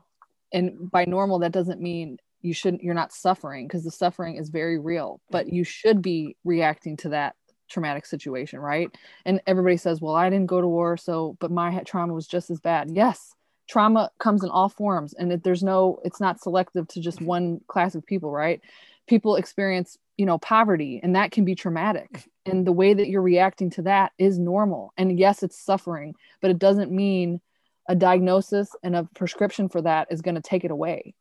S3: And by normal that doesn't mean you shouldn't you're not suffering because the suffering is very real but you should be reacting to that traumatic situation right? And everybody says well i didn't go to war so but my trauma was just as bad. Yes trauma comes in all forms and it, there's no it's not selective to just one class of people right people experience you know poverty and that can be traumatic. And the way that you're reacting to that is normal. And yes it's suffering but it doesn't mean a diagnosis and a prescription for that is going to take it away.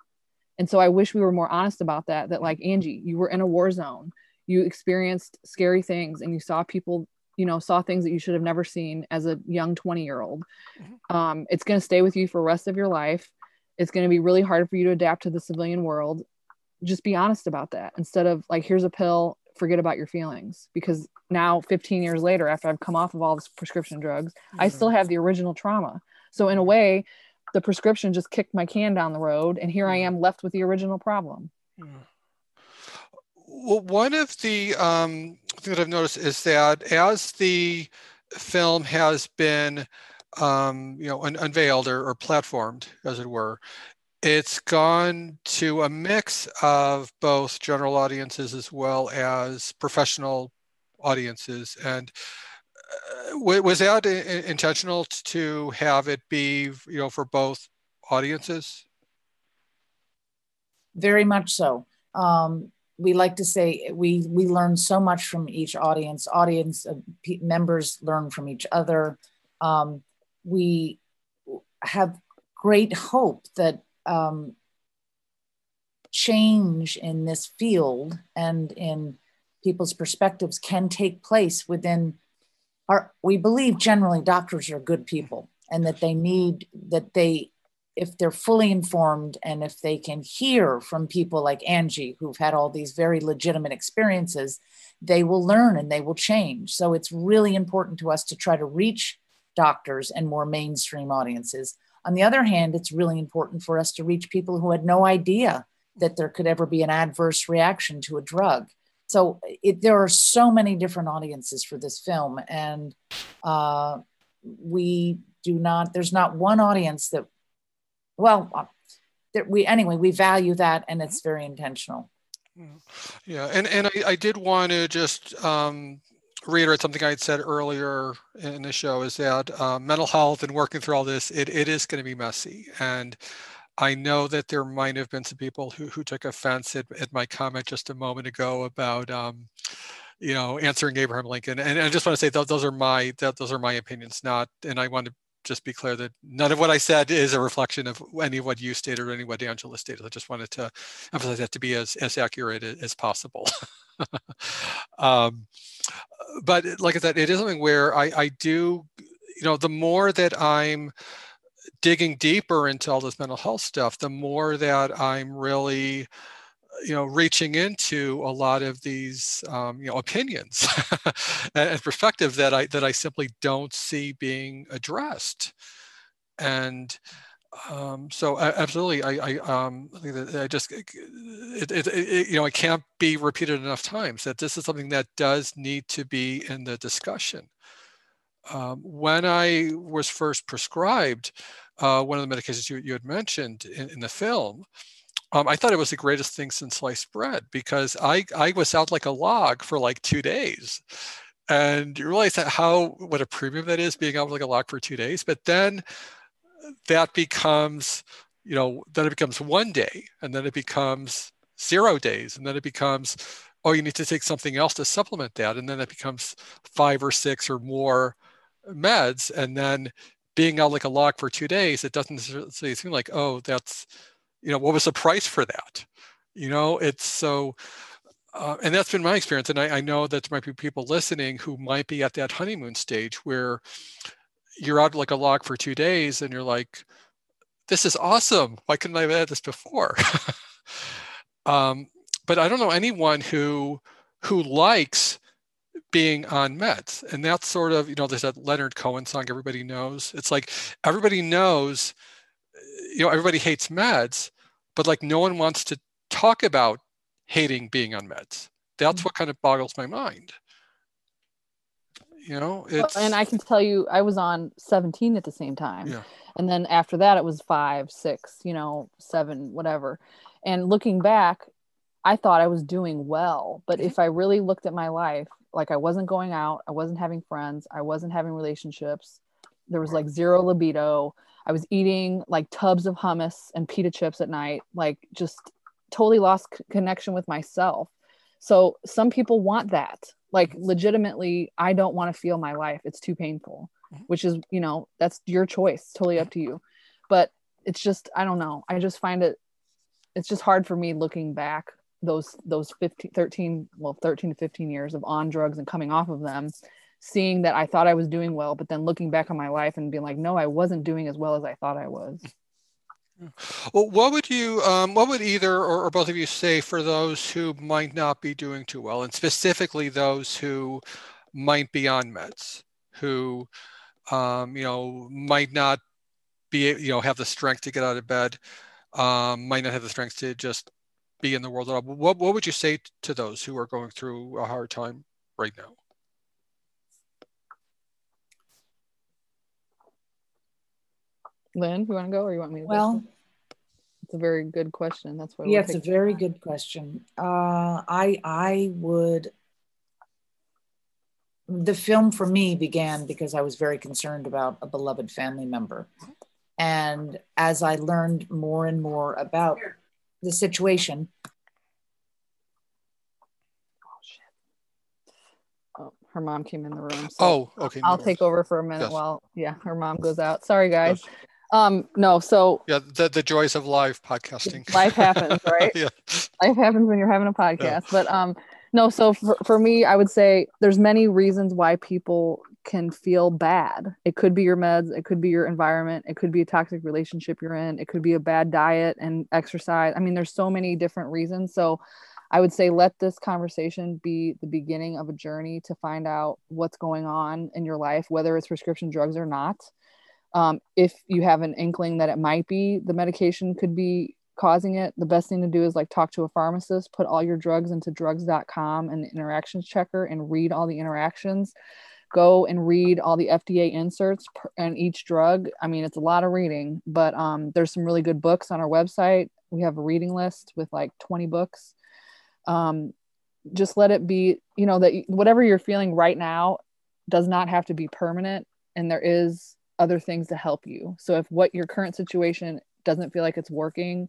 S3: And so i wish we were more honest about that that like angie you were in a war zone. You experienced scary things and you saw people you know saw things that you should have never seen as a young 20 year old mm-hmm. um, it's going to stay with you for the rest of your life. It's going to be really hard for you to adapt to the civilian world just be honest about that instead of like here's a pill forget about your feelings. Because now 15 years later after i've come off of all this prescription drugs mm-hmm. i still have the original trauma. So in a way the prescription just kicked my can down the road and here i am left with the original problem.
S1: Well one of the um, things that i've noticed is that as the film has been um, you know un- unveiled or, or platformed as it were it's gone to a mix of both general audiences as well as professional audiences. And uh, was that intentional to have it be, you know, for both audiences?
S2: Very much so. Um, we like to say we we learn so much from each audience. Audience uh, members learn from each other. Um, we have great hope that um, change in this field and in people's perspectives can take place within our. We believe generally doctors are good people and that they need that they if they're fully informed and if they can hear from people like Angie, who've had all these very legitimate experiences, they will learn and they will change. So it's really important to us to try to reach doctors and more mainstream audiences. On the other hand, it's really important for us to reach people who had no idea that there could ever be an adverse reaction to a drug. So it, there are so many different audiences for this film, and uh, we do not. There's not one audience that well, uh, that we anyway we value that, and it's very intentional.
S1: Yeah, and and I, I did want to just um, reiterate something I had said earlier in the show is that uh, mental health and working through all this, it, it is going to be messy. And I know that there might have been some people who, who took offense at, at my comment just a moment ago about, um, you know, answering Abraham Lincoln. And, and I just want to say those, those are my, that, those are my opinions, not, and I want to just be clear that none of what I said is a reflection of any of what you stated or any of what Angela stated. I just wanted to emphasize that to be as, as accurate as possible. um, but like I said, it is something where I, I do, you know, the more that I'm digging deeper into all this mental health stuff, the more that I'm really you know reaching into a lot of these um, you know opinions and perspective that I that I simply don't see being addressed, and um, so absolutely I I, um, I think that I just it, it, it, you know it can't be repeated enough times that this is something that does need to be in the discussion. Um, when I was first prescribed uh, one of the medications you, you had mentioned in, in the film, um, I thought it was the greatest thing since sliced bread because I, I was out like a log for like two days. And you realize that how what a premium that is being out like a log for two days. But then that becomes, you know, then it becomes one day and then it becomes zero days and then it becomes, oh, you need to take something else to supplement that. And then it becomes five or six or more meds. And then being out like a log for two days, it doesn't necessarily seem like, oh, that's you know, what was the price for that? You know, it's so, uh, and that's been my experience. And I, I know that there might be people listening who might be at that honeymoon stage where you're out like a log for two days and you're like, this is awesome. Why couldn't I have had this before? um, but I don't know anyone who who likes being on meds. And that's sort of, you know, there's that Leonard Cohen song everybody knows. It's like everybody knows, you know, everybody hates meds, but like no one wants to talk about hating being on meds. That's mm-hmm. what kind of boggles my mind. You know, it's
S3: and I can tell you, I was on 17 at the same time.
S1: Yeah.
S3: And then after that, it was five, six, you know, seven, whatever. And looking back, I thought I was doing well. But mm-hmm. if I really looked at my life, like I wasn't going out, I wasn't having friends, I wasn't having relationships, there was like zero libido. I was eating like tubs of hummus and pita chips at night, like just totally lost c- connection with myself. So some people want that. Like legitimately, I don't want to feel my life. It's too painful, which is, you know, that's your choice, totally up to you. But it's just, I don't know. I just find it, it's just hard for me looking back those, those 15, 13, well, 13 to 15 years of on drugs and coming off of them seeing that I thought I was doing well, but then looking back on my life and being like, no, I wasn't doing as well as I thought I was.
S1: Well, what would you, um, what would either or, or, both of you say for those who might not be doing too well, and specifically those who might be on meds, who, um, you know, might not be, you know, have the strength to get out of bed, um, might not have the strength to just be in the world at all. What, what would you say to those who are going through a hard time right now?
S3: Lynn, you want to go or you want me to?
S2: Well,
S3: it's a very good question. That's why.
S2: Yeah, it's a very good question. Uh, I I would. The film for me began because I was very concerned about a beloved family member, and as I learned more and more about the situation.
S3: Oh, oh, her mom came in the room. So
S1: oh, okay.
S3: I'll
S1: no
S3: take over for a minute
S1: yes.
S3: while, yeah, her mom goes out. Sorry, guys. Yes. Um no, so
S1: Yeah, the, the joys of live podcasting.
S3: life happens, right?
S1: yeah.
S3: life happens when you're having a podcast but um no so for, for me i would say there's many reasons why people can feel bad it could be your meds it could be your environment it could be a toxic relationship you're in it could be a bad diet and exercise i mean there's so many different reasons so i would say let this conversation be the beginning of a journey to find out what's going on in your life whether it's prescription drugs or not um, if you have an inkling that it might be the medication could be causing it, the best thing to do is like talk to a pharmacist, put all your drugs into drugs.com and the interactions checker and read all the interactions. Go and read all the FDA inserts per, and each drug. I mean, it's a lot of reading, but um, there's some really good books on our website. We have a reading list with like 20 books. Um, just let it be, you know, that whatever you're feeling right now does not have to be permanent. And there is other things to help you. So if what your current situation doesn't feel like it's working,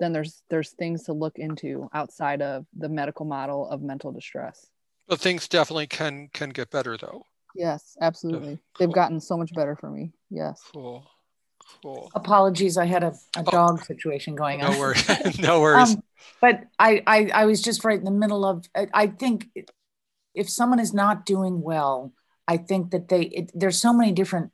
S3: then there's there's things to look into outside of the medical model of mental distress.
S1: But things definitely can can get better though.
S3: Yes, absolutely. They've gotten so much better for me. Yes.
S1: Cool. Cool.
S2: Apologies, I had a, a
S1: Oh.
S2: dog situation going on.
S1: No worries. no worries.
S2: Um, but I, I, I was just right in the middle of. I, I think if someone is not doing well, I think that they. It, there's so many different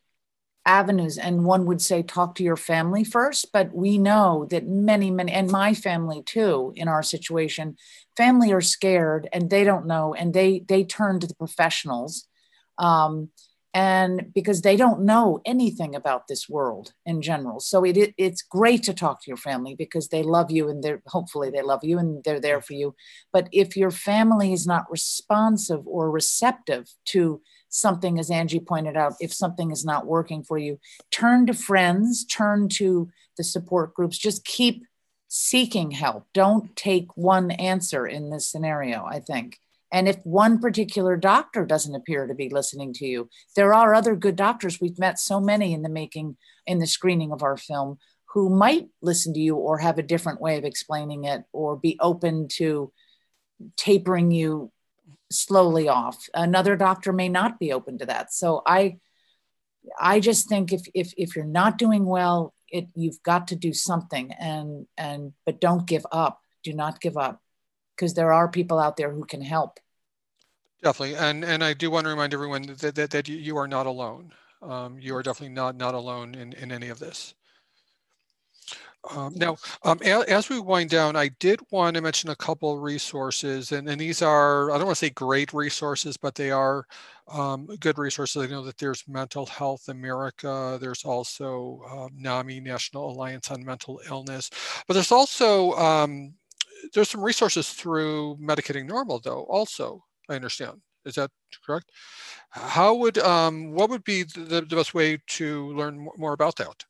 S2: avenues, and one would say talk to your family first. But we know that many, many, and my family too, in our situation, family are scared and they don't know, and they they turn to the professionals. Um, and because they don't know anything about this world in general so it, it it's great to talk to your family because they love you and they're hopefully they love you and they're there for you but if your family is not responsive or receptive to something as angie pointed out if something is not working for you turn to friends turn to the support groups. Just keep seeking help. Don't take one answer in this scenario i think. And if one particular doctor doesn't appear to be listening to you, there are other good doctors. We've met so many in the making, in the screening of our film, who might listen to you or have a different way of explaining it or be open to tapering you slowly off. Another doctor may not be open to that. So I, I just think if if if you're not doing well, it you've got to do something and and but don't give up. Do not give up because there are people out there who can help.
S1: Definitely, and and I do want to remind everyone that that, that you, are not alone. Um, you are definitely not not alone in in any of this. Um, now, um, a- as we wind down, I did want to mention a couple resources, and, and these are I don't want to say great resources, but they are um, good resources. I know that there's Mental Health America. There's also um, NAMI, National Alliance on Mental Illness, but there's also um, there's some resources through Medicating Normal, though. Also, I understand. Is that correct? How would um, what would be the, the best way to learn more about that?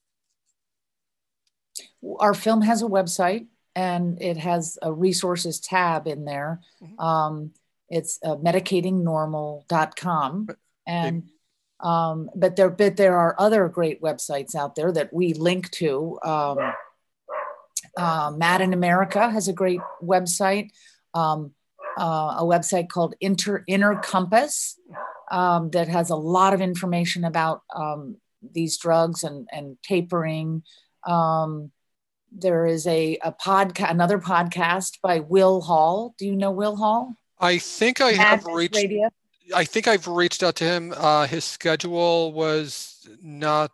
S2: Our film has a website and it has a resources tab in there.
S1: Mhm.
S2: Um, it's uh, medicatingnormal.com. And um, but there but there are other great websites out there that we link to. Um, uh, Mad in America has a great website. Um, uh, a website called Inter Inner Compass um, that has a lot of information about um, these drugs and and tapering. Um, there is a a podcast, another podcast by Will Hall. Do you know Will Hall?
S1: I think I have reached.
S2: Radio.
S1: I think I've reached out to him. Uh, his schedule was not.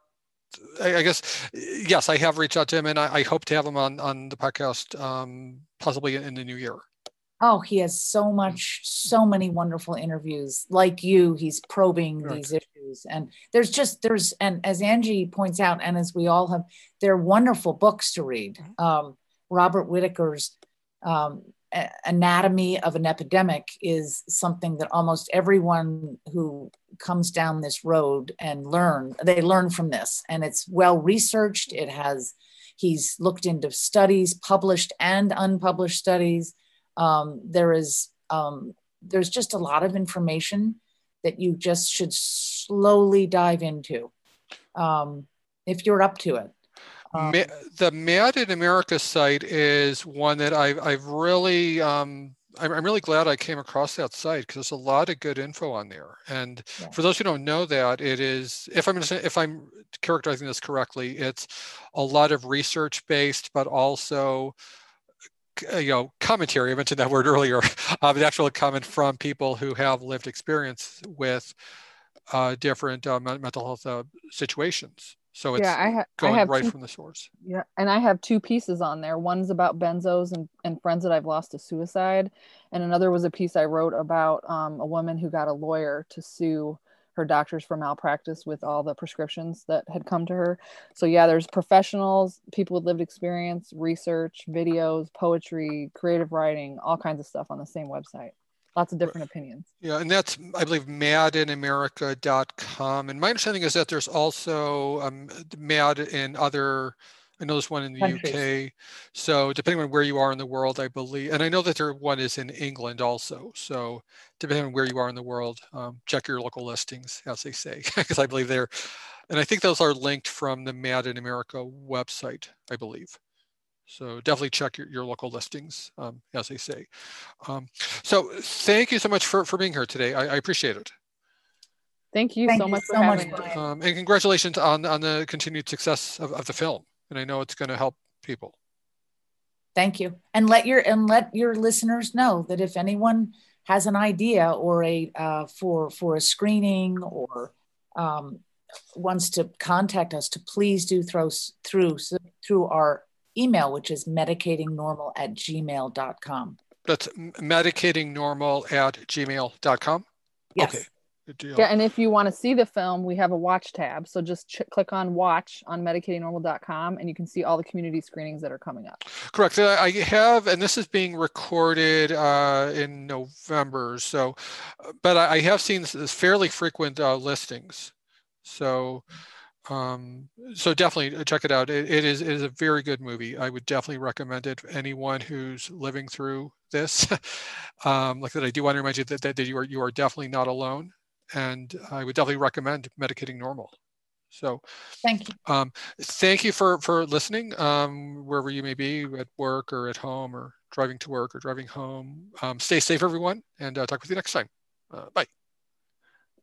S1: I, I guess yes, I have reached out to him, and I, I hope to have him on on the podcast um, possibly in, in the new year.
S2: Oh, he has so much, so many wonderful interviews. Like you, he's probing
S1: Right.
S2: these issues. And there's just, there's, and as Angie points out, and as we all have, they're wonderful books to read. Um, Robert Whitaker's um, Anatomy of an Epidemic is something that almost everyone who comes down this road and learn, they learn from this. And it's well researched. It has, he's looked into studies, published and unpublished studies um, there is um, there's just a lot of information that you just should slowly dive into um, if you're up to it. Um,
S1: the Mad in America site is one that I've, I've really um, I'm, I'm really glad I came across that site because there's a lot of good info on there. And
S2: Yeah.
S1: for those who don't know that, it is if I'm if I'm characterizing this correctly, it's a lot of research based, but also you know commentary. I mentioned that word earlier. Uh, the actual comment from people who have lived experience with uh, different uh, mental health uh, situations. So it's
S3: yeah, I, ha- I
S1: going
S3: have
S1: right
S3: two,
S1: from the source.
S3: yeah, and I have two pieces on there. One's about benzos and, and friends that I've lost to suicide, and another was a piece I wrote about um, a woman who got a lawyer to sue her doctors for malpractice with all the prescriptions that had come to her. So yeah, there's professionals, people with lived experience, research, videos, poetry, creative writing, all kinds of stuff on the same website. Lots of different opinions.
S1: Yeah, and that's, I believe, madinamerica.com. And my understanding is that there's also um, Mad in other, I know there's one in the
S2: Countries.
S1: UK. So depending on where you are in the world, I believe, and I know that there one is in England also. So depending on where you are in the world, um, check your local listings, as they say, because I believe they're, and I think those are linked from the Mad in America website, I believe. So definitely check your, your local listings, um, as they say. Um, so thank you so much for, for being here today. I, I appreciate it.
S3: Thank you
S2: Thank
S3: so
S2: you
S3: much for
S2: so much,
S3: having me.
S1: Um, and congratulations on, on the continued success of, of the film. And I know it's going to help people.
S2: Thank you. And let your and let your listeners know that if anyone has an idea or a uh, for for a screening or um, wants to contact us, to please do throw through through our email, which is medicatingnormal at gmail.com.
S1: That's medicatingnormal at gmail.com.
S2: Yes.
S1: Okay. Good deal.
S3: Yeah, and if you want to see the film, we have a watch tab. So just ch- click on watch on medicatingnormal.com and you can see all the community screenings that are coming up.
S1: Correct. I have, and this is being recorded uh, in November. So, uh, but I, I have seen this, this fairly frequent uh, listings. So, um, so definitely check it out. It, it is it is a very good movie. I would definitely recommend it for anyone who's living through this. um, like that, I do want to remind you that, that, that you are you are definitely not alone, and I would definitely recommend medicating normal. So
S2: Thank you.
S1: um, thank you for for listening um, wherever you may be at work or at home or driving to work or driving home. Um, stay safe, everyone, and uh, talk with you next time. Uh, bye.